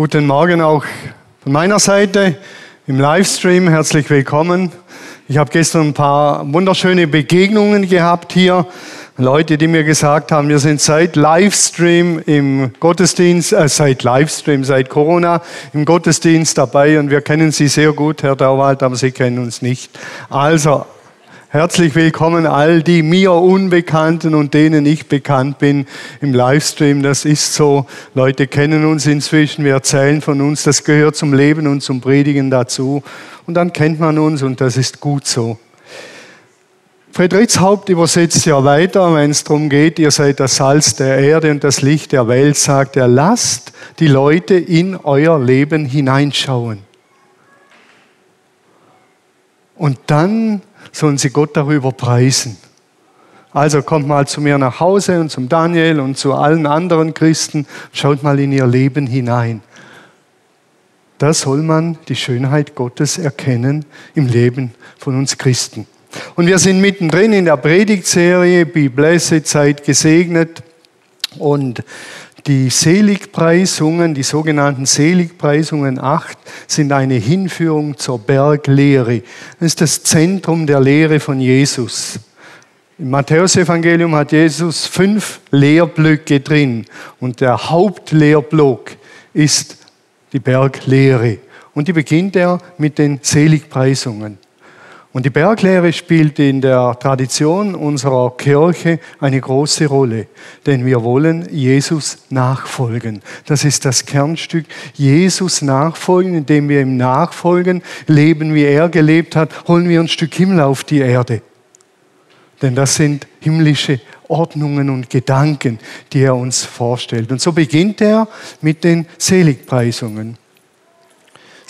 Guten Morgen auch von meiner Seite im Livestream. Herzlich willkommen. Ich habe gestern ein paar wunderschöne Begegnungen gehabt hier. Leute, die mir gesagt haben, wir sind seit Livestream im Gottesdienst, äh, seit Livestream, seit Corona im Gottesdienst dabei und wir kennen Sie sehr gut, Herr Dauwald, aber Sie kennen uns nicht. Also Herzlich willkommen all die mir Unbekannten und denen ich bekannt bin im Livestream. Das ist so. Leute kennen uns inzwischen. Wir erzählen von uns. Das gehört zum Leben und zum Predigen dazu. Und dann kennt man uns und das ist gut so. Haupt übersetzt ja weiter, wenn es darum geht, ihr seid das Salz der Erde und das Licht der Welt, sagt er, lasst die Leute in euer Leben hineinschauen. Und dann sollen sie Gott darüber preisen. Also kommt mal zu mir nach Hause und zum Daniel und zu allen anderen Christen, schaut mal in ihr Leben hinein. Da soll man die Schönheit Gottes erkennen im Leben von uns Christen. Und wir sind mittendrin in der Predigtserie Be Blessed, Zeit gesegnet. Und die Seligpreisungen, die sogenannten Seligpreisungen 8, sind eine Hinführung zur Berglehre. Das ist das Zentrum der Lehre von Jesus. Im Matthäusevangelium hat Jesus fünf Lehrblöcke drin und der Hauptlehrblock ist die Berglehre. Und die beginnt er mit den Seligpreisungen. Und die Berglehre spielt in der Tradition unserer Kirche eine große Rolle, denn wir wollen Jesus nachfolgen. Das ist das Kernstück. Jesus nachfolgen, indem wir ihm nachfolgen, leben, wie er gelebt hat, holen wir ein Stück Himmel auf die Erde. Denn das sind himmlische Ordnungen und Gedanken, die er uns vorstellt. Und so beginnt er mit den Seligpreisungen.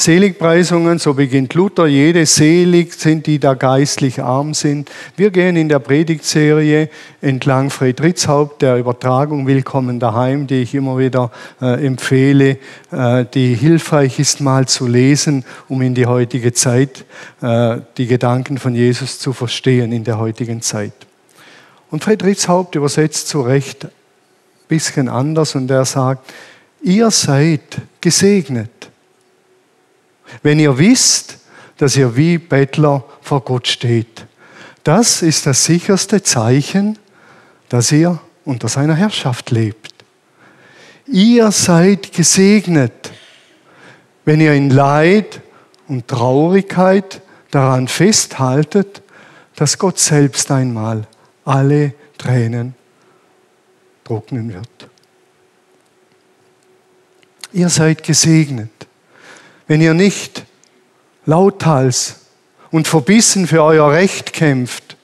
Seligpreisungen, so beginnt Luther, jede selig sind, die da geistlich arm sind. Wir gehen in der Predigtserie entlang Friedrichshaupt, der Übertragung Willkommen daheim, die ich immer wieder äh, empfehle, äh, die hilfreich ist mal zu lesen, um in die heutige Zeit äh, die Gedanken von Jesus zu verstehen in der heutigen Zeit. Und Friedrichshaupt übersetzt zu Recht ein bisschen anders und er sagt, ihr seid gesegnet wenn ihr wisst, dass ihr wie Bettler vor Gott steht. Das ist das sicherste Zeichen, dass ihr unter seiner Herrschaft lebt. Ihr seid gesegnet, wenn ihr in Leid und Traurigkeit daran festhaltet, dass Gott selbst einmal alle Tränen trocknen wird. Ihr seid gesegnet wenn ihr nicht lauthals und verbissen für euer Recht kämpft.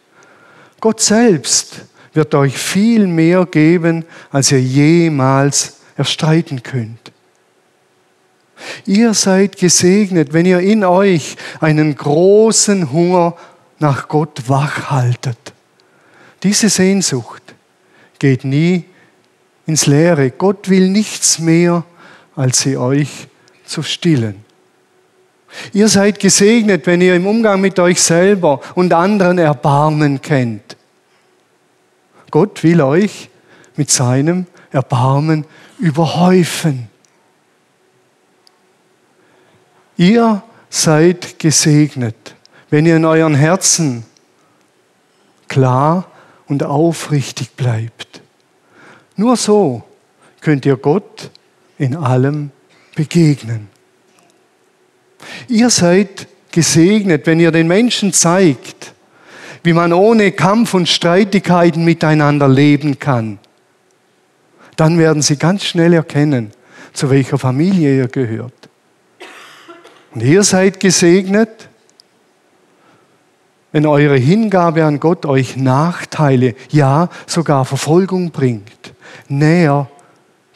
Gott selbst wird euch viel mehr geben, als ihr jemals erstreiten könnt. Ihr seid gesegnet, wenn ihr in euch einen großen Hunger nach Gott wachhaltet. Diese Sehnsucht geht nie ins Leere. Gott will nichts mehr, als sie euch zu stillen. Ihr seid gesegnet, wenn ihr im Umgang mit euch selber und anderen Erbarmen kennt. Gott will euch mit seinem Erbarmen überhäufen. Ihr seid gesegnet, wenn ihr in euren Herzen klar und aufrichtig bleibt. Nur so könnt ihr Gott in allem begegnen. Ihr seid gesegnet, wenn ihr den Menschen zeigt, wie man ohne Kampf und Streitigkeiten miteinander leben kann. Dann werden sie ganz schnell erkennen, zu welcher Familie ihr gehört. Und ihr seid gesegnet, wenn eure Hingabe an Gott euch Nachteile, ja sogar Verfolgung bringt. Näher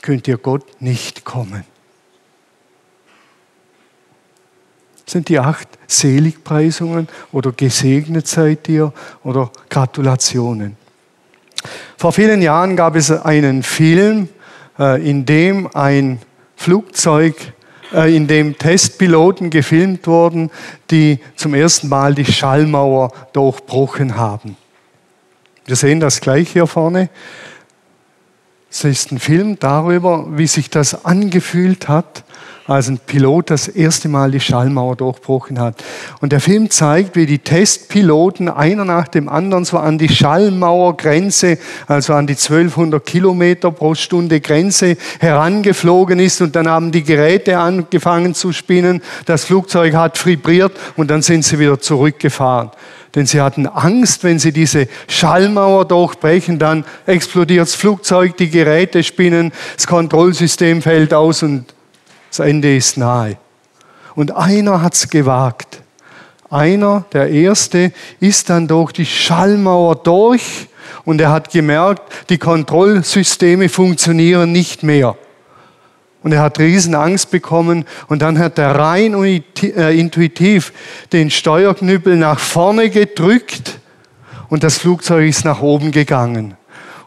könnt ihr Gott nicht kommen. Sind die acht Seligpreisungen oder gesegnet seid ihr oder Gratulationen. Vor vielen Jahren gab es einen Film, äh, in dem ein Flugzeug, äh, in dem Testpiloten gefilmt wurden, die zum ersten Mal die Schallmauer durchbrochen haben. Wir sehen das gleich hier vorne. Es ist ein Film darüber, wie sich das angefühlt hat, als ein Pilot das erste Mal die Schallmauer durchbrochen hat. Und der Film zeigt, wie die Testpiloten einer nach dem anderen so an die Schallmauergrenze, also an die 1200 Kilometer pro Stunde Grenze herangeflogen ist. Und dann haben die Geräte angefangen zu spinnen, das Flugzeug hat vibriert und dann sind sie wieder zurückgefahren. Denn sie hatten Angst, wenn sie diese Schallmauer durchbrechen, dann explodiert das Flugzeug, die Geräte spinnen, das Kontrollsystem fällt aus und Ende ist nahe. Und einer hat es gewagt. Einer, der Erste, ist dann durch die Schallmauer durch und er hat gemerkt, die Kontrollsysteme funktionieren nicht mehr. Und er hat Riesenangst bekommen und dann hat er rein äh, intuitiv den Steuerknüppel nach vorne gedrückt und das Flugzeug ist nach oben gegangen.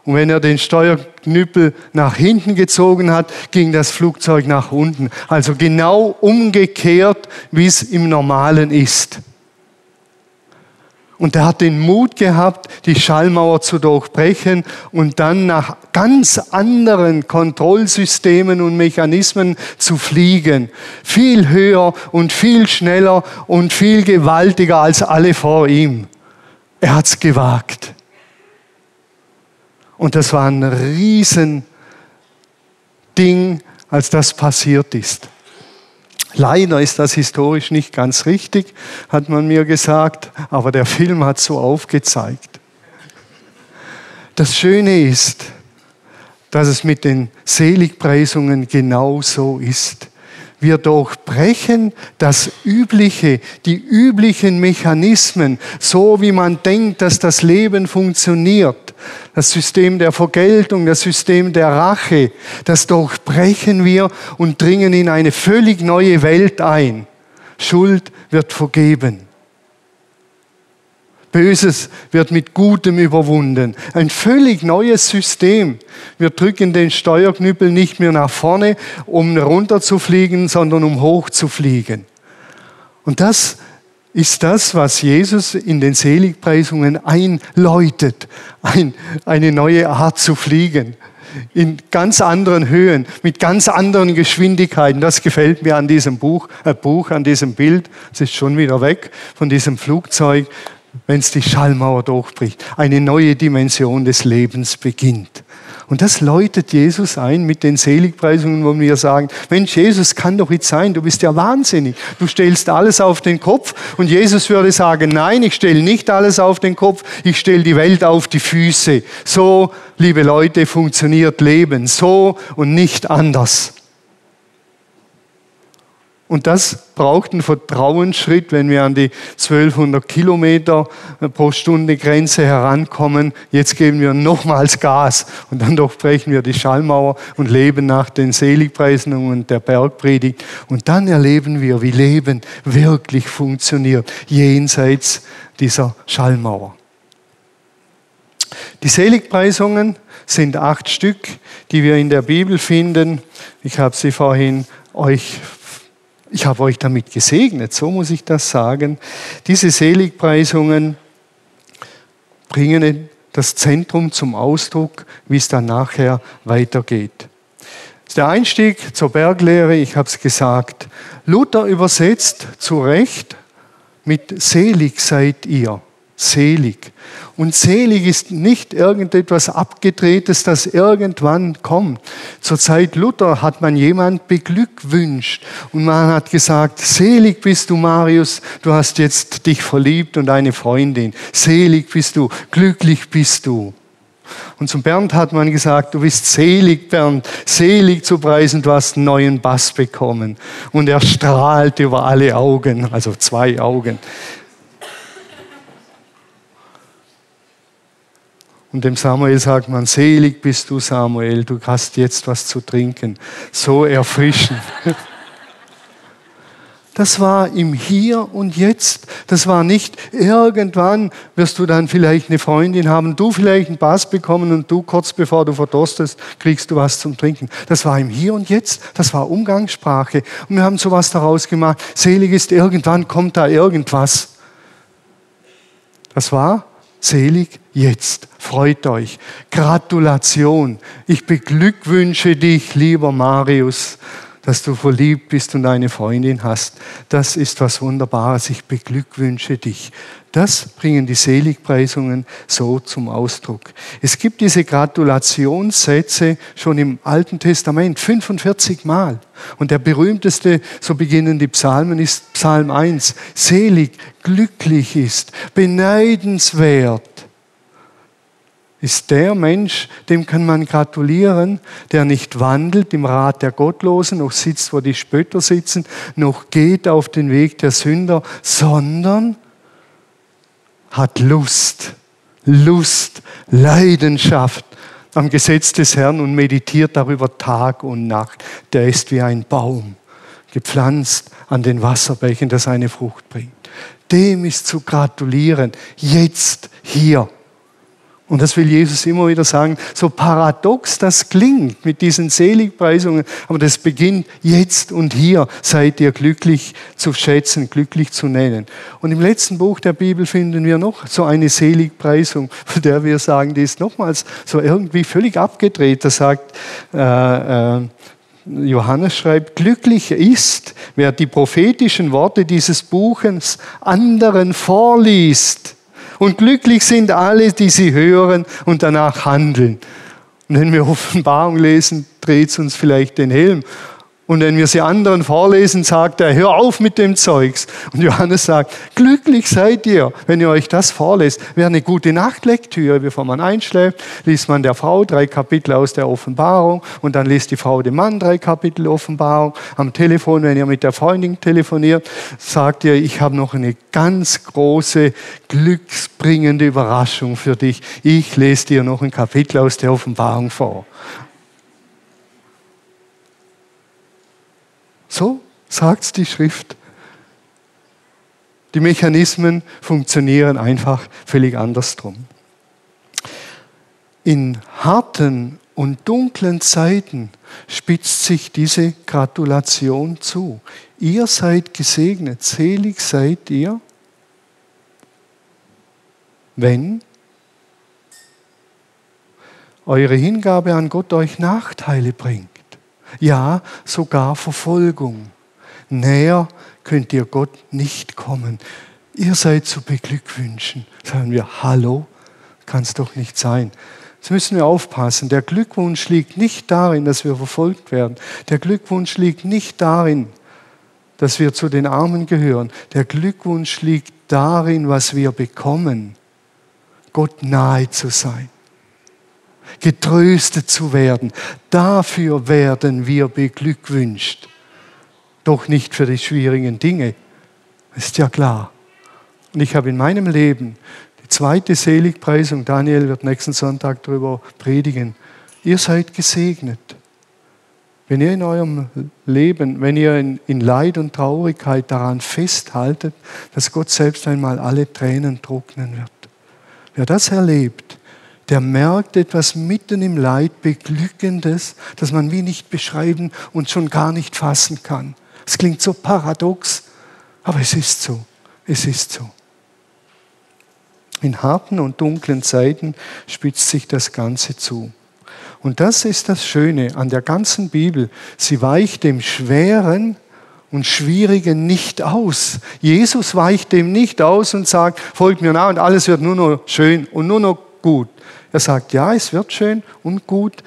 Und wenn er den Steuerknüppel nach hinten gezogen hat, ging das Flugzeug nach unten. Also genau umgekehrt, wie es im Normalen ist. Und er hat den Mut gehabt, die Schallmauer zu durchbrechen und dann nach ganz anderen Kontrollsystemen und Mechanismen zu fliegen. Viel höher und viel schneller und viel gewaltiger als alle vor ihm. Er hat es gewagt. Und das war ein Riesending, als das passiert ist. Leider ist das historisch nicht ganz richtig, hat man mir gesagt, aber der Film hat so aufgezeigt. Das Schöne ist, dass es mit den Seligpreisungen genau so ist. Wir durchbrechen das Übliche, die üblichen Mechanismen, so wie man denkt, dass das Leben funktioniert. Das System der Vergeltung, das System der Rache, das durchbrechen wir und dringen in eine völlig neue Welt ein. Schuld wird vergeben. Böses wird mit Gutem überwunden. Ein völlig neues System. Wir drücken den Steuerknüppel nicht mehr nach vorne, um runterzufliegen, sondern um hochzufliegen. Und das ist das, was Jesus in den Seligpreisungen einläutet. Ein, eine neue Art zu fliegen. In ganz anderen Höhen, mit ganz anderen Geschwindigkeiten. Das gefällt mir an diesem Buch, äh Buch, an diesem Bild. Es ist schon wieder weg von diesem Flugzeug wenn es die Schallmauer durchbricht. Eine neue Dimension des Lebens beginnt. Und das läutet Jesus ein mit den Seligpreisungen, wo wir sagen, Mensch, Jesus kann doch nicht sein, du bist ja wahnsinnig. Du stellst alles auf den Kopf und Jesus würde sagen, nein, ich stelle nicht alles auf den Kopf, ich stelle die Welt auf die Füße. So, liebe Leute, funktioniert Leben. So und nicht anders. Und das braucht einen Vertrauensschritt, wenn wir an die 1200 Kilometer pro Stunde Grenze herankommen. Jetzt geben wir nochmals Gas und dann durchbrechen wir die Schallmauer und leben nach den Seligpreisungen der Bergpredigt. Und dann erleben wir, wie Leben wirklich funktioniert, jenseits dieser Schallmauer. Die Seligpreisungen sind acht Stück, die wir in der Bibel finden. Ich habe sie vorhin euch ich habe euch damit gesegnet, so muss ich das sagen. Diese Seligpreisungen bringen das Zentrum zum Ausdruck, wie es dann nachher weitergeht. Der Einstieg zur Berglehre, ich habe es gesagt, Luther übersetzt zu Recht mit selig seid ihr selig. Und selig ist nicht irgendetwas Abgedrehtes, das irgendwann kommt. Zur Zeit Luther hat man jemand beglückwünscht und man hat gesagt, selig bist du, Marius, du hast jetzt dich verliebt und eine Freundin. Selig bist du, glücklich bist du. Und zum Bernd hat man gesagt, du bist selig, Bernd, selig zu preisen, du hast einen neuen Bass bekommen. Und er strahlt über alle Augen, also zwei Augen. Und dem Samuel sagt man, selig bist du Samuel, du hast jetzt was zu trinken. So erfrischend. Das war im Hier und Jetzt. Das war nicht irgendwann wirst du dann vielleicht eine Freundin haben, du vielleicht einen Bass bekommen und du kurz bevor du verdurstest, kriegst du was zum Trinken. Das war im Hier und Jetzt. Das war Umgangssprache. Und wir haben sowas daraus gemacht. Selig ist irgendwann kommt da irgendwas. Das war selig jetzt. Freut euch. Gratulation. Ich beglückwünsche dich, lieber Marius, dass du verliebt bist und eine Freundin hast. Das ist was Wunderbares. Ich beglückwünsche dich. Das bringen die Seligpreisungen so zum Ausdruck. Es gibt diese Gratulationssätze schon im Alten Testament 45 Mal. Und der berühmteste, so beginnen die Psalmen, ist Psalm 1. Selig, glücklich ist, beneidenswert ist der Mensch, dem kann man gratulieren, der nicht wandelt im Rat der Gottlosen, noch sitzt, wo die Spötter sitzen, noch geht auf den Weg der Sünder, sondern hat Lust, Lust, Leidenschaft am Gesetz des Herrn und meditiert darüber Tag und Nacht. Der ist wie ein Baum, gepflanzt an den Wasserbächen, der seine Frucht bringt. Dem ist zu gratulieren, jetzt, hier. Und das will Jesus immer wieder sagen, so paradox das klingt mit diesen Seligpreisungen, aber das beginnt jetzt und hier, seid ihr glücklich zu schätzen, glücklich zu nennen. Und im letzten Buch der Bibel finden wir noch so eine Seligpreisung, von der wir sagen, die ist nochmals so irgendwie völlig abgedreht. Da sagt äh, äh, Johannes schreibt, glücklich ist, wer die prophetischen Worte dieses Buches anderen vorliest und glücklich sind alle, die sie hören und danach handeln. Und wenn wir Offenbarung lesen, dreht es uns vielleicht den Helm. Und wenn wir sie anderen vorlesen, sagt er, hör auf mit dem Zeugs. Und Johannes sagt, glücklich seid ihr, wenn ihr euch das vorlest. Wäre eine gute Nachtlektüre, bevor man einschläft, liest man der Frau drei Kapitel aus der Offenbarung und dann liest die Frau dem Mann drei Kapitel Offenbarung. Am Telefon, wenn ihr mit der Freundin telefoniert, sagt ihr, ich habe noch eine ganz große, glücksbringende Überraschung für dich. Ich lese dir noch ein Kapitel aus der Offenbarung vor. So sagt die Schrift. Die Mechanismen funktionieren einfach völlig andersrum. In harten und dunklen Zeiten spitzt sich diese Gratulation zu. Ihr seid gesegnet, selig seid ihr, wenn eure Hingabe an Gott euch Nachteile bringt ja sogar Verfolgung. Näher könnt ihr Gott nicht kommen. Ihr seid zu beglückwünschen. Sagen wir, hallo, kann es doch nicht sein. Jetzt müssen wir aufpassen. Der Glückwunsch liegt nicht darin, dass wir verfolgt werden. Der Glückwunsch liegt nicht darin, dass wir zu den Armen gehören. Der Glückwunsch liegt darin, was wir bekommen, Gott nahe zu sein getröstet zu werden. Dafür werden wir beglückwünscht. Doch nicht für die schwierigen Dinge. Ist ja klar. Und ich habe in meinem Leben die zweite Seligpreisung, Daniel wird nächsten Sonntag darüber predigen. Ihr seid gesegnet. Wenn ihr in eurem Leben, wenn ihr in, in Leid und Traurigkeit daran festhaltet, dass Gott selbst einmal alle Tränen trocknen wird. Wer das erlebt, der merkt etwas mitten im Leid, Beglückendes, das man wie nicht beschreiben und schon gar nicht fassen kann. Es klingt so paradox, aber es ist so. Es ist so. In harten und dunklen Zeiten spitzt sich das Ganze zu. Und das ist das Schöne an der ganzen Bibel. Sie weicht dem Schweren und Schwierigen nicht aus. Jesus weicht dem nicht aus und sagt, folgt mir nach und alles wird nur noch schön und nur noch gut. Er sagt, ja, es wird schön und gut,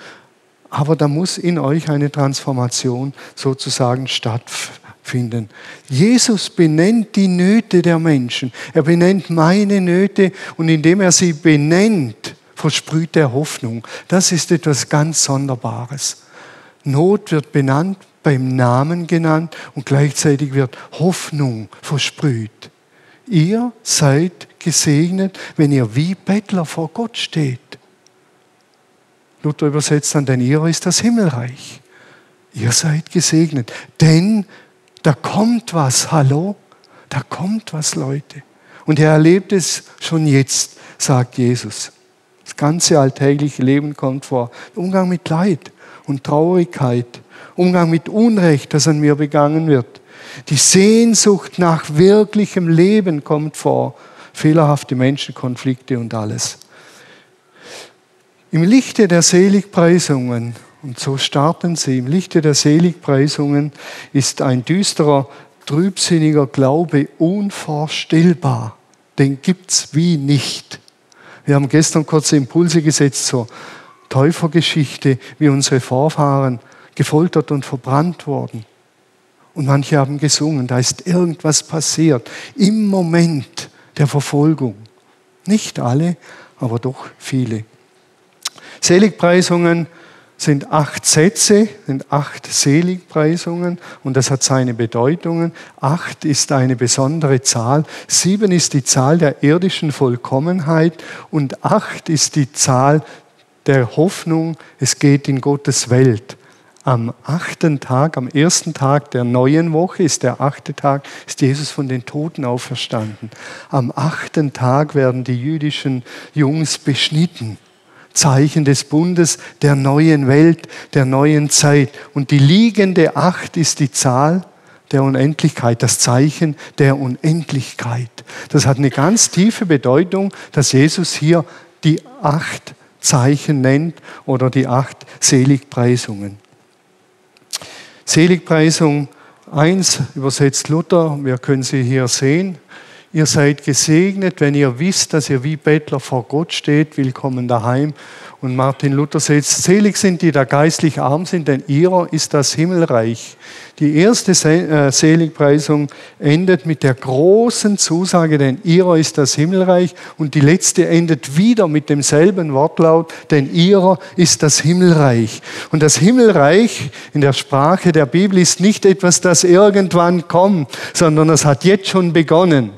aber da muss in euch eine Transformation sozusagen stattfinden. Jesus benennt die Nöte der Menschen. Er benennt meine Nöte und indem er sie benennt, versprüht er Hoffnung. Das ist etwas ganz Sonderbares. Not wird benannt, beim Namen genannt und gleichzeitig wird Hoffnung versprüht. Ihr seid gesegnet, wenn ihr wie Bettler vor Gott steht. Luther übersetzt dann, denn ihr ist das Himmelreich. Ihr seid gesegnet. Denn da kommt was, hallo? Da kommt was, Leute. Und er erlebt es schon jetzt, sagt Jesus. Das ganze alltägliche Leben kommt vor. Umgang mit Leid und Traurigkeit, Umgang mit Unrecht, das an mir begangen wird. Die Sehnsucht nach wirklichem Leben kommt vor. Fehlerhafte Menschenkonflikte und alles. Im Lichte der Seligpreisungen, und so starten sie, im Lichte der Seligpreisungen ist ein düsterer, trübsinniger Glaube unvorstellbar. Den gibt es wie nicht. Wir haben gestern kurze Impulse gesetzt zur Täufergeschichte, wie unsere Vorfahren gefoltert und verbrannt wurden. Und manche haben gesungen, da ist irgendwas passiert im Moment der Verfolgung. Nicht alle, aber doch viele. Seligpreisungen sind acht Sätze, sind acht Seligpreisungen und das hat seine Bedeutungen. Acht ist eine besondere Zahl, sieben ist die Zahl der irdischen Vollkommenheit und acht ist die Zahl der Hoffnung, es geht in Gottes Welt. Am achten Tag, am ersten Tag der neuen Woche, ist der achte Tag, ist Jesus von den Toten auferstanden. Am achten Tag werden die jüdischen Jungs beschnitten. Zeichen des Bundes, der neuen Welt, der neuen Zeit. Und die liegende Acht ist die Zahl der Unendlichkeit, das Zeichen der Unendlichkeit. Das hat eine ganz tiefe Bedeutung, dass Jesus hier die acht Zeichen nennt oder die acht Seligpreisungen. Seligpreisung 1 übersetzt Luther, wir können sie hier sehen. Ihr seid gesegnet, wenn ihr wisst, dass ihr wie Bettler vor Gott steht. Willkommen daheim. Und Martin Luther setzt, selig sind die, die geistlich arm sind, denn ihrer ist das Himmelreich. Die erste äh, Seligpreisung endet mit der großen Zusage, denn ihrer ist das Himmelreich. Und die letzte endet wieder mit demselben Wortlaut, denn ihrer ist das Himmelreich. Und das Himmelreich in der Sprache der Bibel ist nicht etwas, das irgendwann kommt, sondern es hat jetzt schon begonnen.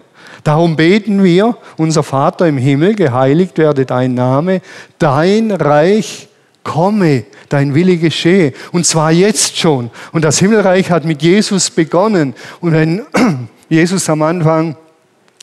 Darum beten wir, unser Vater im Himmel, geheiligt werde dein Name, dein Reich komme, dein Wille geschehe. Und zwar jetzt schon. Und das Himmelreich hat mit Jesus begonnen. Und wenn Jesus am Anfang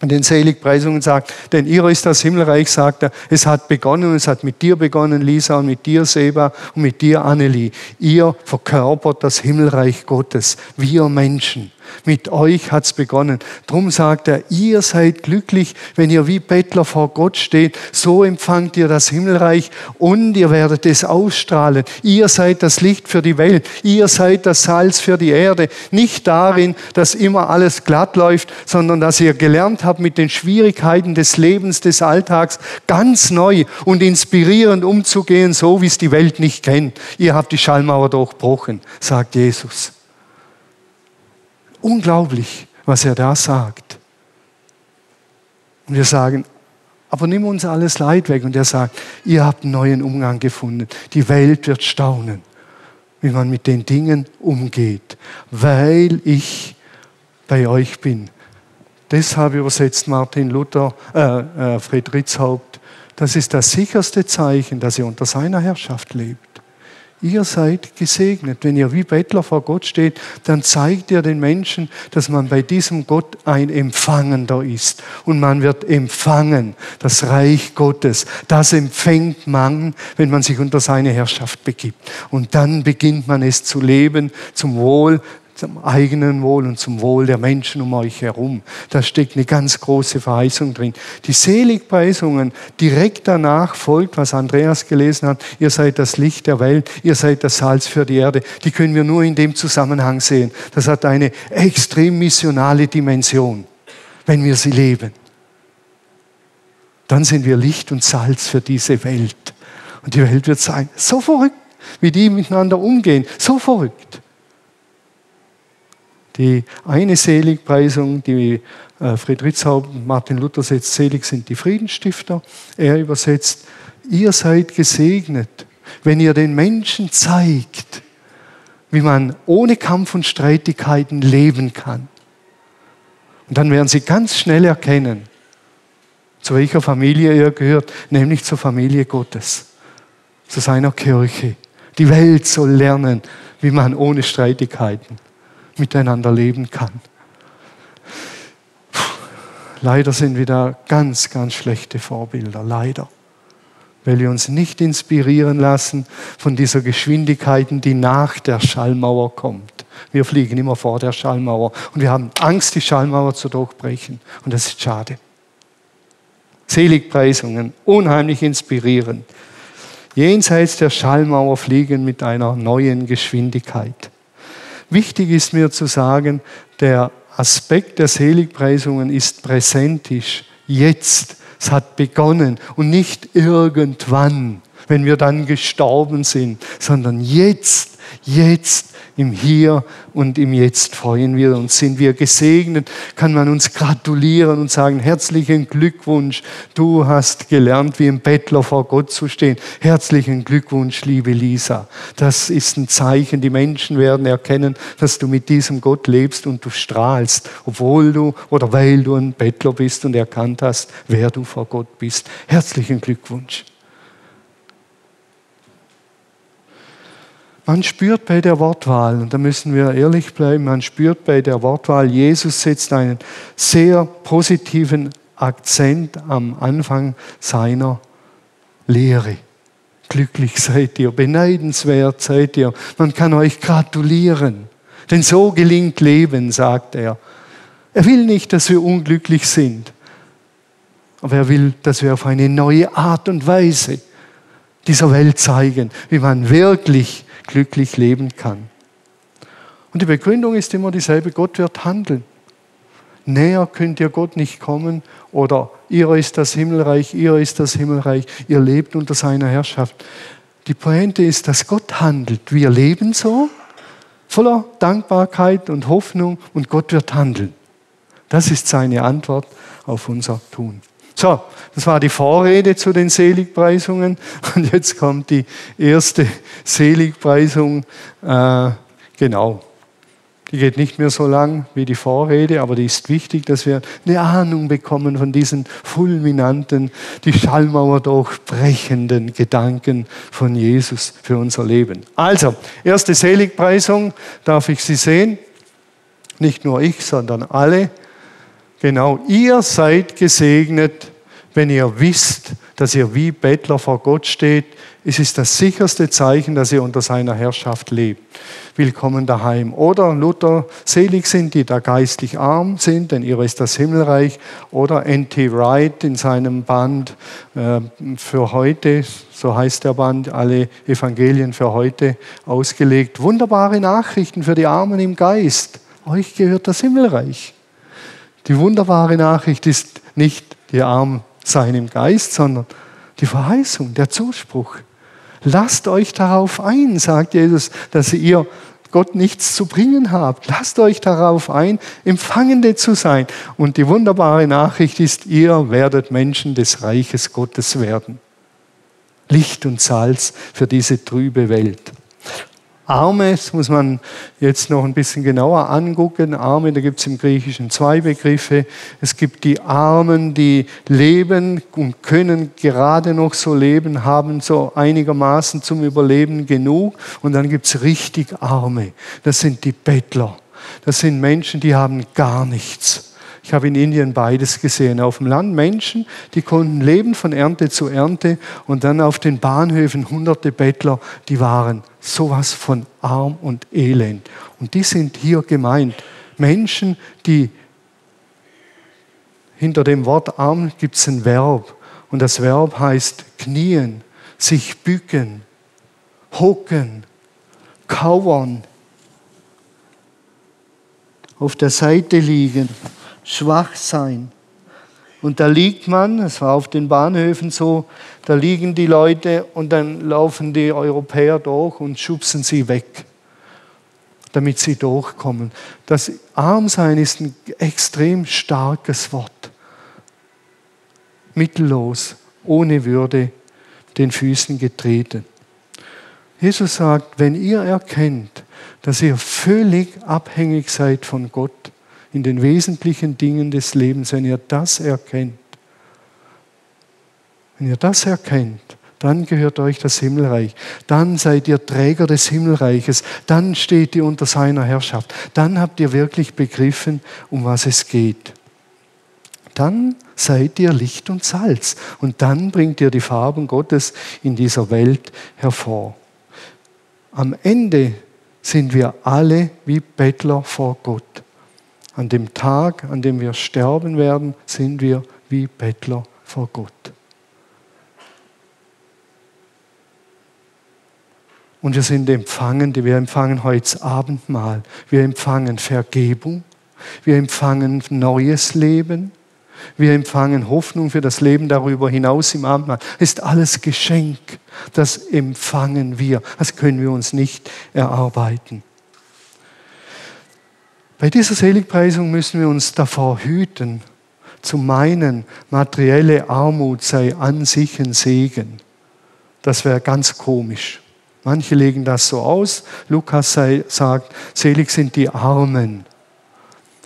den Seligpreisungen sagt, denn ihr ist das Himmelreich, sagt er, es hat begonnen und es hat mit dir begonnen, Lisa, und mit dir, Seba, und mit dir, Annelie. Ihr verkörpert das Himmelreich Gottes, wir Menschen. Mit euch hat's begonnen. Drum sagt er, ihr seid glücklich, wenn ihr wie Bettler vor Gott steht. So empfangt ihr das Himmelreich und ihr werdet es ausstrahlen. Ihr seid das Licht für die Welt. Ihr seid das Salz für die Erde. Nicht darin, dass immer alles glatt läuft, sondern dass ihr gelernt habt, mit den Schwierigkeiten des Lebens, des Alltags ganz neu und inspirierend umzugehen, so wie es die Welt nicht kennt. Ihr habt die Schallmauer durchbrochen, sagt Jesus. Unglaublich, was er da sagt. Und wir sagen, aber nimm uns alles Leid weg. Und er sagt, ihr habt einen neuen Umgang gefunden. Die Welt wird staunen, wie man mit den Dingen umgeht, weil ich bei euch bin. Deshalb übersetzt Martin Luther, äh, äh, Friedrichs Haupt, das ist das sicherste Zeichen, dass ihr unter seiner Herrschaft lebt. Ihr seid gesegnet. Wenn ihr wie Bettler vor Gott steht, dann zeigt ihr den Menschen, dass man bei diesem Gott ein Empfangender ist. Und man wird empfangen, das Reich Gottes. Das empfängt man, wenn man sich unter seine Herrschaft begibt. Und dann beginnt man es zu leben zum Wohl zum eigenen Wohl und zum Wohl der Menschen um euch herum. Da steckt eine ganz große Verheißung drin. Die Seligpreisungen direkt danach folgt, was Andreas gelesen hat. Ihr seid das Licht der Welt, ihr seid das Salz für die Erde. Die können wir nur in dem Zusammenhang sehen. Das hat eine extrem missionale Dimension, wenn wir sie leben. Dann sind wir Licht und Salz für diese Welt. Und die Welt wird sein, so verrückt, wie die miteinander umgehen, so verrückt. Die eine Seligpreisung, die äh, Friedrichshaupt und Martin Luther setzt, selig sind die Friedensstifter. Er übersetzt, ihr seid gesegnet, wenn ihr den Menschen zeigt, wie man ohne Kampf und Streitigkeiten leben kann. Und dann werden sie ganz schnell erkennen, zu welcher Familie ihr gehört, nämlich zur Familie Gottes, zu seiner Kirche. Die Welt soll lernen, wie man ohne Streitigkeiten miteinander leben kann. Leider sind wir da ganz, ganz schlechte Vorbilder, leider. Weil wir uns nicht inspirieren lassen von dieser Geschwindigkeit, die nach der Schallmauer kommt. Wir fliegen immer vor der Schallmauer und wir haben Angst, die Schallmauer zu durchbrechen. Und das ist schade. Seligpreisungen, unheimlich inspirierend. Jenseits der Schallmauer fliegen mit einer neuen Geschwindigkeit. Wichtig ist mir zu sagen, der Aspekt der Seligpreisungen ist präsentisch, jetzt. Es hat begonnen und nicht irgendwann, wenn wir dann gestorben sind, sondern jetzt, jetzt im Hier und im Jetzt freuen wir uns. Sind wir gesegnet, kann man uns gratulieren und sagen, herzlichen Glückwunsch, du hast gelernt, wie ein Bettler vor Gott zu stehen. Herzlichen Glückwunsch, liebe Lisa. Das ist ein Zeichen, die Menschen werden erkennen, dass du mit diesem Gott lebst und du strahlst, obwohl du oder weil du ein Bettler bist und erkannt hast, wer du vor Gott bist. Herzlichen Glückwunsch. Man spürt bei der Wortwahl, und da müssen wir ehrlich bleiben, man spürt bei der Wortwahl, Jesus setzt einen sehr positiven Akzent am Anfang seiner Lehre. Glücklich seid ihr, beneidenswert seid ihr, man kann euch gratulieren. Denn so gelingt Leben, sagt er. Er will nicht, dass wir unglücklich sind, aber er will, dass wir auf eine neue Art und Weise dieser Welt zeigen, wie man wirklich glücklich leben kann. Und die Begründung ist immer dieselbe, Gott wird handeln. Näher könnt ihr Gott nicht kommen oder ihr ist das Himmelreich, ihr ist das Himmelreich, ihr lebt unter seiner Herrschaft. Die Pointe ist, dass Gott handelt. Wir leben so, voller Dankbarkeit und Hoffnung und Gott wird handeln. Das ist seine Antwort auf unser Tun. So, das war die Vorrede zu den Seligpreisungen. Und jetzt kommt die erste Seligpreisung. Äh, genau. Die geht nicht mehr so lang wie die Vorrede, aber die ist wichtig, dass wir eine Ahnung bekommen von diesen fulminanten, die Schallmauer durchbrechenden Gedanken von Jesus für unser Leben. Also, erste Seligpreisung, darf ich Sie sehen? Nicht nur ich, sondern alle. Genau, ihr seid gesegnet, wenn ihr wisst, dass ihr wie Bettler vor Gott steht. Es ist das sicherste Zeichen, dass ihr unter seiner Herrschaft lebt. Willkommen daheim. Oder Luther, selig sind die, da geistlich arm sind, denn ihr ist das Himmelreich. Oder N.T. Wright in seinem Band äh, für heute, so heißt der Band, alle Evangelien für heute ausgelegt. Wunderbare Nachrichten für die Armen im Geist. Euch gehört das Himmelreich. Die wunderbare Nachricht ist nicht, die Armen seien im Geist, sondern die Verheißung, der Zuspruch. Lasst euch darauf ein, sagt Jesus, dass ihr Gott nichts zu bringen habt. Lasst euch darauf ein, Empfangende zu sein. Und die wunderbare Nachricht ist, ihr werdet Menschen des Reiches Gottes werden. Licht und Salz für diese trübe Welt. Arme, das muss man jetzt noch ein bisschen genauer angucken. Arme, da gibt es im Griechischen zwei Begriffe. Es gibt die Armen, die leben und können gerade noch so leben, haben so einigermaßen zum Überleben genug. Und dann gibt es richtig Arme. Das sind die Bettler. Das sind Menschen, die haben gar nichts. Ich habe in Indien beides gesehen. Auf dem Land Menschen, die konnten leben von Ernte zu Ernte und dann auf den Bahnhöfen hunderte Bettler, die waren sowas von arm und elend. Und die sind hier gemeint. Menschen, die hinter dem Wort arm gibt es ein Verb. Und das Verb heißt knien, sich bücken, hocken, kauern, auf der Seite liegen schwach sein. Und da liegt man, es war auf den Bahnhöfen so, da liegen die Leute und dann laufen die Europäer durch und schubsen sie weg, damit sie durchkommen. Das Armsein ist ein extrem starkes Wort. Mittellos, ohne Würde, den Füßen getreten. Jesus sagt, wenn ihr erkennt, dass ihr völlig abhängig seid von Gott, in den wesentlichen Dingen des Lebens, wenn ihr das erkennt, wenn ihr das erkennt, dann gehört euch das Himmelreich. Dann seid ihr Träger des Himmelreiches. Dann steht ihr unter seiner Herrschaft. Dann habt ihr wirklich begriffen, um was es geht. Dann seid ihr Licht und Salz. Und dann bringt ihr die Farben Gottes in dieser Welt hervor. Am Ende sind wir alle wie Bettler vor Gott. An dem Tag, an dem wir sterben werden, sind wir wie Bettler vor Gott. Und wir sind Empfangende, wir empfangen heute Abendmahl, wir empfangen Vergebung, wir empfangen neues Leben, wir empfangen Hoffnung für das Leben darüber hinaus im Abendmahl. Das ist alles Geschenk, das empfangen wir, das können wir uns nicht erarbeiten. Bei dieser Seligpreisung müssen wir uns davor hüten, zu meinen, materielle Armut sei an sich ein Segen. Das wäre ganz komisch. Manche legen das so aus. Lukas sei, sagt, selig sind die Armen.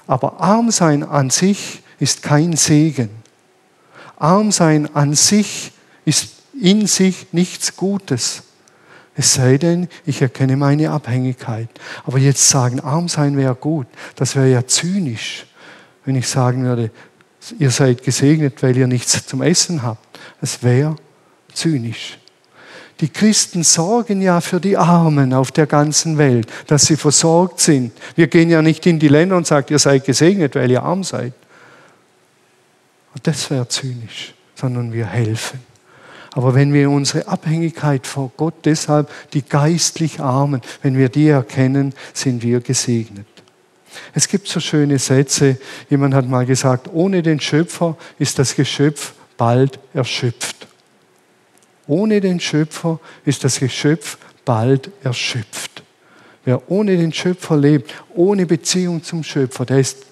Aber arm sein an sich ist kein Segen. Arm sein an sich ist in sich nichts Gutes. Es sei denn, ich erkenne meine Abhängigkeit. Aber jetzt sagen, arm sein wäre gut, das wäre ja zynisch, wenn ich sagen würde, ihr seid gesegnet, weil ihr nichts zum Essen habt. Es wäre zynisch. Die Christen sorgen ja für die Armen auf der ganzen Welt, dass sie versorgt sind. Wir gehen ja nicht in die Länder und sagen, ihr seid gesegnet, weil ihr arm seid. Und das wäre zynisch, sondern wir helfen. Aber wenn wir unsere Abhängigkeit vor Gott, deshalb die geistlich Armen, wenn wir die erkennen, sind wir gesegnet. Es gibt so schöne Sätze. Jemand hat mal gesagt, ohne den Schöpfer ist das Geschöpf bald erschöpft. Ohne den Schöpfer ist das Geschöpf bald erschöpft. Wer ohne den Schöpfer lebt, ohne Beziehung zum Schöpfer, der ist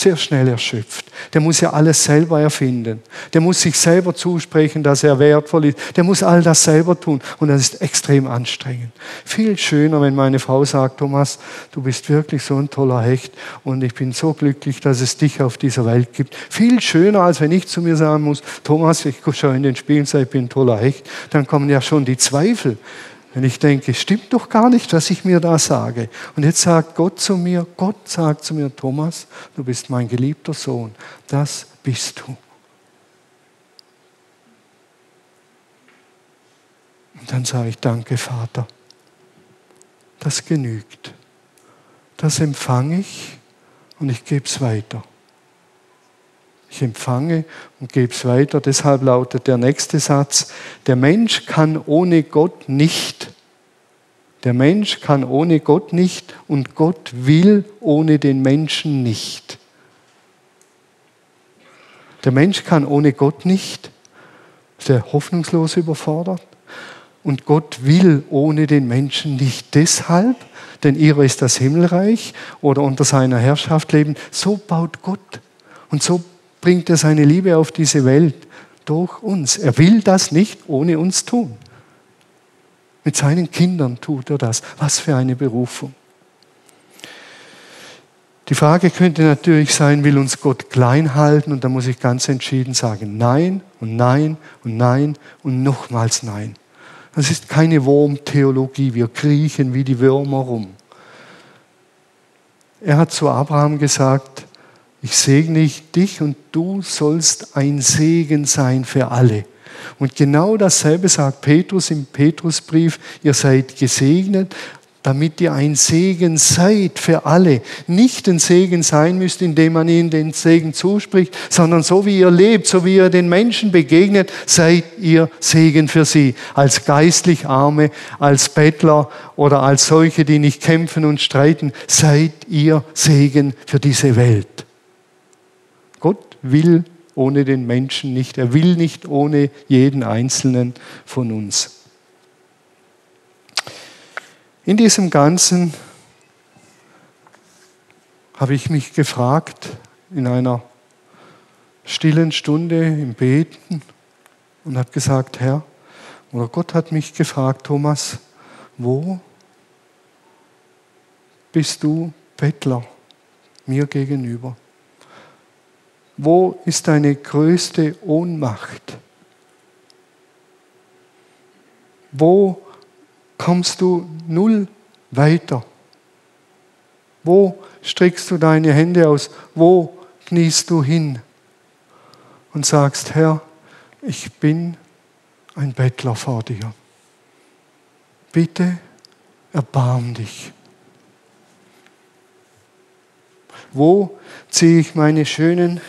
sehr schnell erschöpft. Der muss ja alles selber erfinden. Der muss sich selber zusprechen, dass er wertvoll ist. Der muss all das selber tun. Und das ist extrem anstrengend. Viel schöner, wenn meine Frau sagt, Thomas, du bist wirklich so ein toller Hecht und ich bin so glücklich, dass es dich auf dieser Welt gibt. Viel schöner, als wenn ich zu mir sagen muss, Thomas, ich schaue in den Spiegel und sage, ich bin ein toller Hecht. Dann kommen ja schon die Zweifel. Wenn ich denke, stimmt doch gar nicht, was ich mir da sage. Und jetzt sagt Gott zu mir, Gott sagt zu mir, Thomas, du bist mein geliebter Sohn. Das bist du. Und dann sage ich, danke Vater. Das genügt. Das empfange ich und ich gebe es weiter. Ich empfange und gebe es weiter. Deshalb lautet der nächste Satz, der Mensch kann ohne Gott nicht. Der Mensch kann ohne Gott nicht und Gott will ohne den Menschen nicht. Der Mensch kann ohne Gott nicht. Ist er hoffnungslos überfordert? Und Gott will ohne den Menschen nicht deshalb, denn ihrer ist das Himmelreich oder unter seiner Herrschaft leben. So baut Gott. Und so bringt er seine Liebe auf diese Welt durch uns. Er will das nicht ohne uns tun. Mit seinen Kindern tut er das. Was für eine Berufung. Die Frage könnte natürlich sein, will uns Gott klein halten? Und da muss ich ganz entschieden sagen, nein und nein und nein und nochmals nein. Das ist keine Wurmtheologie. Wir kriechen wie die Würmer rum. Er hat zu Abraham gesagt, ich segne dich und du sollst ein Segen sein für alle. Und genau dasselbe sagt Petrus im Petrusbrief, ihr seid gesegnet, damit ihr ein Segen seid für alle. Nicht ein Segen sein müsst, indem man ihnen den Segen zuspricht, sondern so wie ihr lebt, so wie ihr den Menschen begegnet, seid ihr Segen für sie. Als geistlich Arme, als Bettler oder als solche, die nicht kämpfen und streiten, seid ihr Segen für diese Welt will ohne den Menschen nicht. Er will nicht ohne jeden Einzelnen von uns. In diesem Ganzen habe ich mich gefragt, in einer stillen Stunde im Beten und habe gesagt, Herr, oder Gott hat mich gefragt, Thomas, wo bist du Bettler mir gegenüber? Wo ist deine größte Ohnmacht? Wo kommst du null weiter? Wo streckst du deine Hände aus? Wo kniest du hin und sagst, Herr, ich bin ein Bettler vor dir. Bitte erbarm dich. Wo ziehe ich meine schönen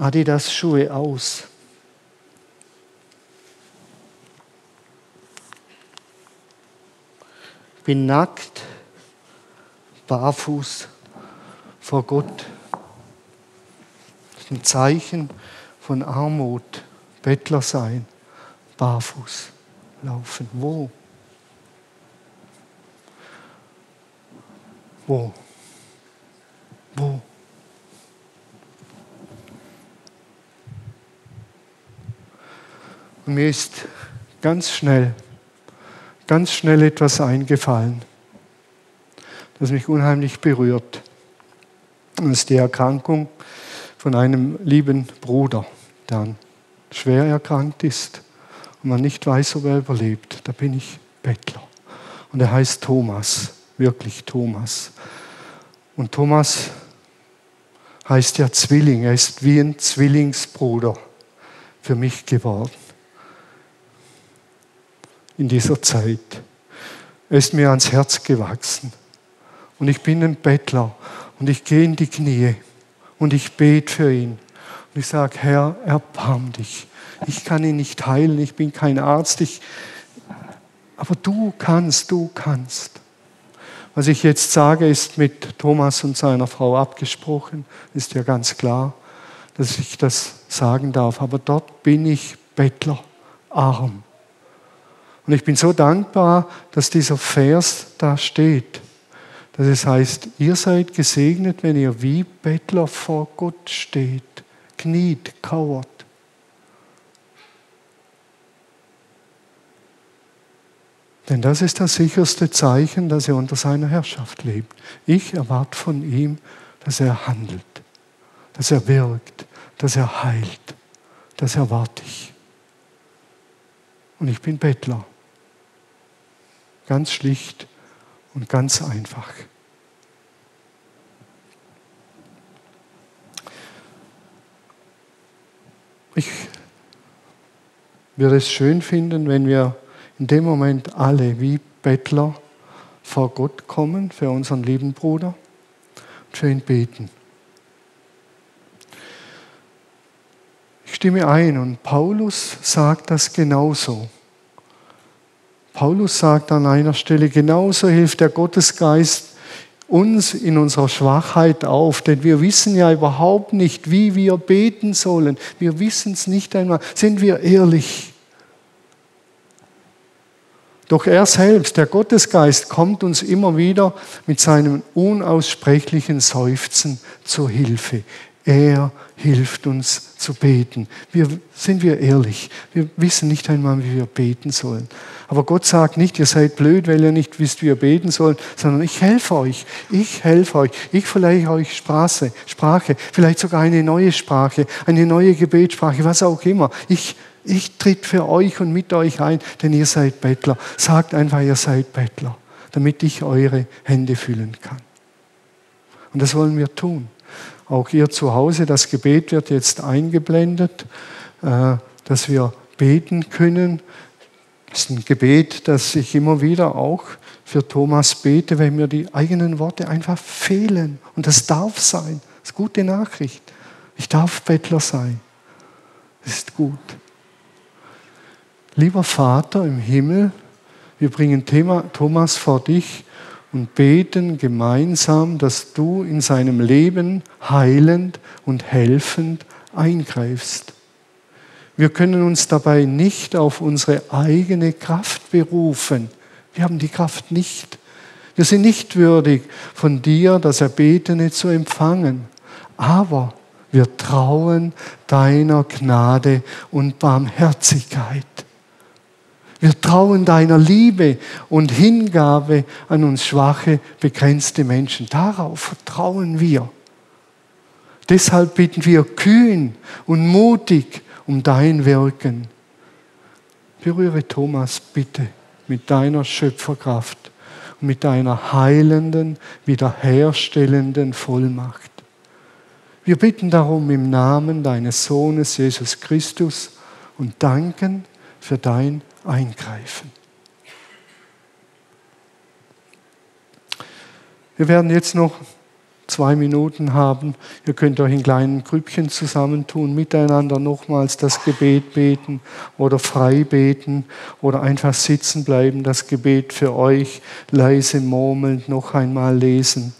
Adidas Schuhe aus. Ich bin nackt, barfuß vor Gott. Das ist ein Zeichen von Armut, Bettler sein, barfuß laufen. Wo? Wo? Wo? Und mir ist ganz schnell, ganz schnell etwas eingefallen, das mich unheimlich berührt. Das ist die Erkrankung von einem lieben Bruder, der schwer erkrankt ist und man nicht weiß, ob er überlebt. Da bin ich Bettler. Und er heißt Thomas, wirklich Thomas. Und Thomas heißt ja Zwilling, er ist wie ein Zwillingsbruder für mich geworden in dieser Zeit. Er ist mir ans Herz gewachsen. Und ich bin ein Bettler und ich gehe in die Knie und ich bete für ihn. Und ich sage, Herr, erbarm dich. Ich kann ihn nicht heilen, ich bin kein Arzt, ich, aber du kannst, du kannst. Was ich jetzt sage, ist mit Thomas und seiner Frau abgesprochen, ist ja ganz klar, dass ich das sagen darf. Aber dort bin ich Bettler, arm. Und ich bin so dankbar, dass dieser Vers da steht. Dass es heißt, ihr seid gesegnet, wenn ihr wie Bettler vor Gott steht, kniet, kauert. Denn das ist das sicherste Zeichen, dass er unter seiner Herrschaft lebt. Ich erwarte von ihm, dass er handelt, dass er wirkt, dass er heilt. Das erwarte ich. Und ich bin Bettler. Ganz schlicht und ganz einfach. Ich würde es schön finden, wenn wir in dem Moment alle wie Bettler vor Gott kommen für unseren lieben Bruder und für ihn beten. Ich stimme ein und Paulus sagt das genauso. Paulus sagt an einer Stelle, genauso hilft der Gottesgeist uns in unserer Schwachheit auf, denn wir wissen ja überhaupt nicht, wie wir beten sollen. Wir wissen es nicht einmal. Sind wir ehrlich? Doch er selbst, der Gottesgeist, kommt uns immer wieder mit seinem unaussprechlichen Seufzen zur Hilfe. Er hilft uns zu beten. Wir, sind wir ehrlich? Wir wissen nicht einmal, wie wir beten sollen. Aber Gott sagt nicht, ihr seid blöd, weil ihr nicht wisst, wie ihr beten sollt, sondern ich helfe euch. Ich helfe euch. Ich verleihe euch Sprache, Sprache, vielleicht sogar eine neue Sprache, eine neue Gebetssprache, was auch immer. Ich, ich tritt für euch und mit euch ein, denn ihr seid Bettler. Sagt einfach, ihr seid Bettler, damit ich eure Hände füllen kann. Und das wollen wir tun. Auch ihr zu Hause, das Gebet wird jetzt eingeblendet, äh, dass wir beten können. Das ist ein Gebet, das ich immer wieder auch für Thomas bete, wenn mir die eigenen Worte einfach fehlen. Und das darf sein. Das ist eine gute Nachricht. Ich darf Bettler sein. Das ist gut. Lieber Vater im Himmel, wir bringen Thomas vor dich und beten gemeinsam, dass du in seinem Leben heilend und helfend eingreifst. Wir können uns dabei nicht auf unsere eigene Kraft berufen. Wir haben die Kraft nicht. Wir sind nicht würdig, von dir das Erbetene zu empfangen. Aber wir trauen deiner Gnade und Barmherzigkeit. Wir trauen deiner Liebe und Hingabe an uns schwache, begrenzte Menschen. Darauf vertrauen wir. Deshalb bitten wir kühn und mutig um dein Wirken. Berühre Thomas bitte mit deiner Schöpferkraft und mit deiner heilenden, wiederherstellenden Vollmacht. Wir bitten darum im Namen deines Sohnes Jesus Christus und danken für dein eingreifen. Wir werden jetzt noch zwei Minuten haben. Ihr könnt euch in kleinen Grüppchen zusammentun, miteinander nochmals das Gebet beten oder frei beten oder einfach sitzen bleiben, das Gebet für euch leise murmelnd noch einmal lesen.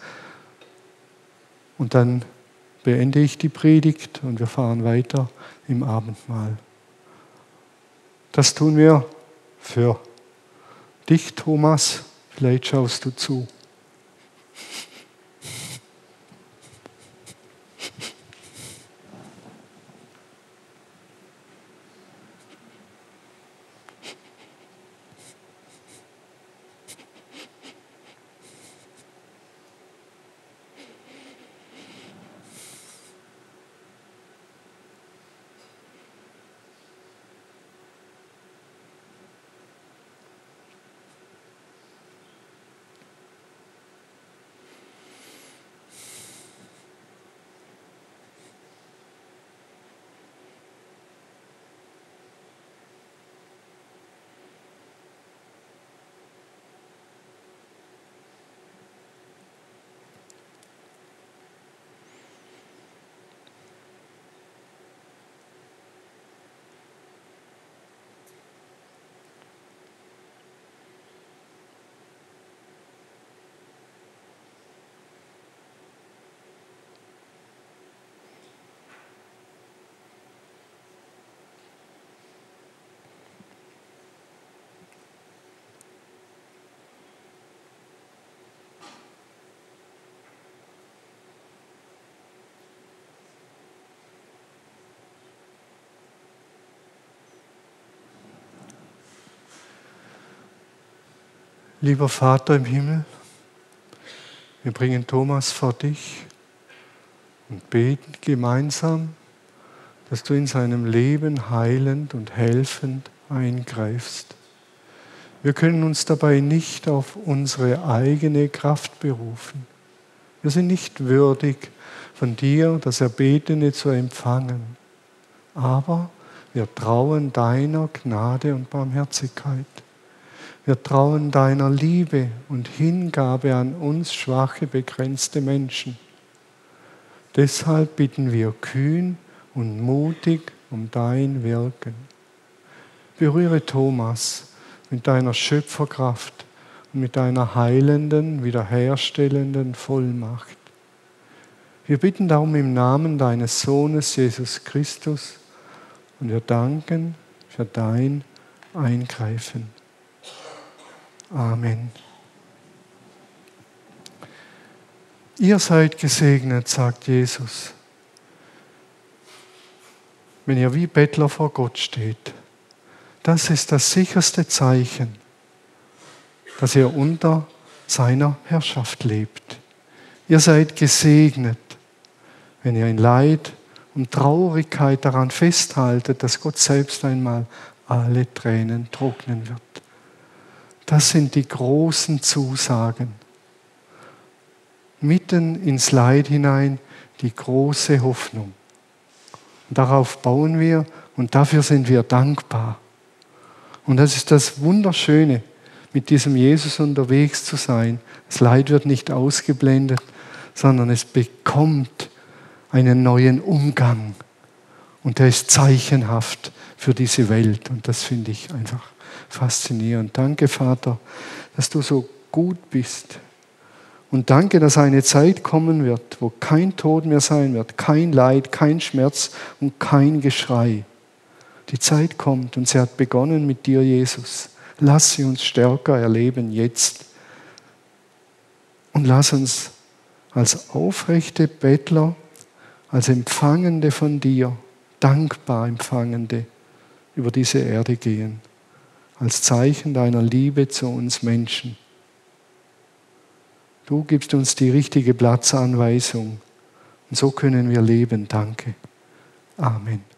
Und dann beende ich die Predigt und wir fahren weiter im Abendmahl. Das tun wir für dich, Thomas. Vielleicht schaust du zu. Lieber Vater im Himmel, wir bringen Thomas vor dich und beten gemeinsam, dass du in seinem Leben heilend und helfend eingreifst. Wir können uns dabei nicht auf unsere eigene Kraft berufen. Wir sind nicht würdig, von dir das Erbetene zu empfangen. Aber wir trauen deiner Gnade und Barmherzigkeit. Wir trauen deiner Liebe und Hingabe an uns schwache, begrenzte Menschen. Deshalb bitten wir kühn und mutig um dein Wirken. Berühre Thomas mit deiner Schöpferkraft und mit deiner heilenden, wiederherstellenden Vollmacht. Wir bitten darum im Namen deines Sohnes Jesus Christus und wir danken für dein Eingreifen. Amen. Ihr seid gesegnet, sagt Jesus, wenn ihr wie Bettler vor Gott steht. Das ist das sicherste Zeichen, dass ihr unter seiner Herrschaft lebt. Ihr seid gesegnet, wenn ihr in Leid und Traurigkeit daran festhaltet, dass Gott selbst einmal alle Tränen trocknen wird. Das sind die großen Zusagen. Mitten ins Leid hinein die große Hoffnung. Und darauf bauen wir und dafür sind wir dankbar. Und das ist das Wunderschöne, mit diesem Jesus unterwegs zu sein. Das Leid wird nicht ausgeblendet, sondern es bekommt einen neuen Umgang. Und der ist zeichenhaft für diese Welt. Und das finde ich einfach faszinierend. Danke, Vater, dass du so gut bist. Und danke, dass eine Zeit kommen wird, wo kein Tod mehr sein wird, kein Leid, kein Schmerz und kein Geschrei. Die Zeit kommt und sie hat begonnen mit dir, Jesus. Lass sie uns stärker erleben jetzt. Und lass uns als aufrechte Bettler, als Empfangende von dir, dankbar Empfangende über diese Erde gehen als Zeichen deiner Liebe zu uns Menschen. Du gibst uns die richtige Platzanweisung und so können wir leben. Danke. Amen.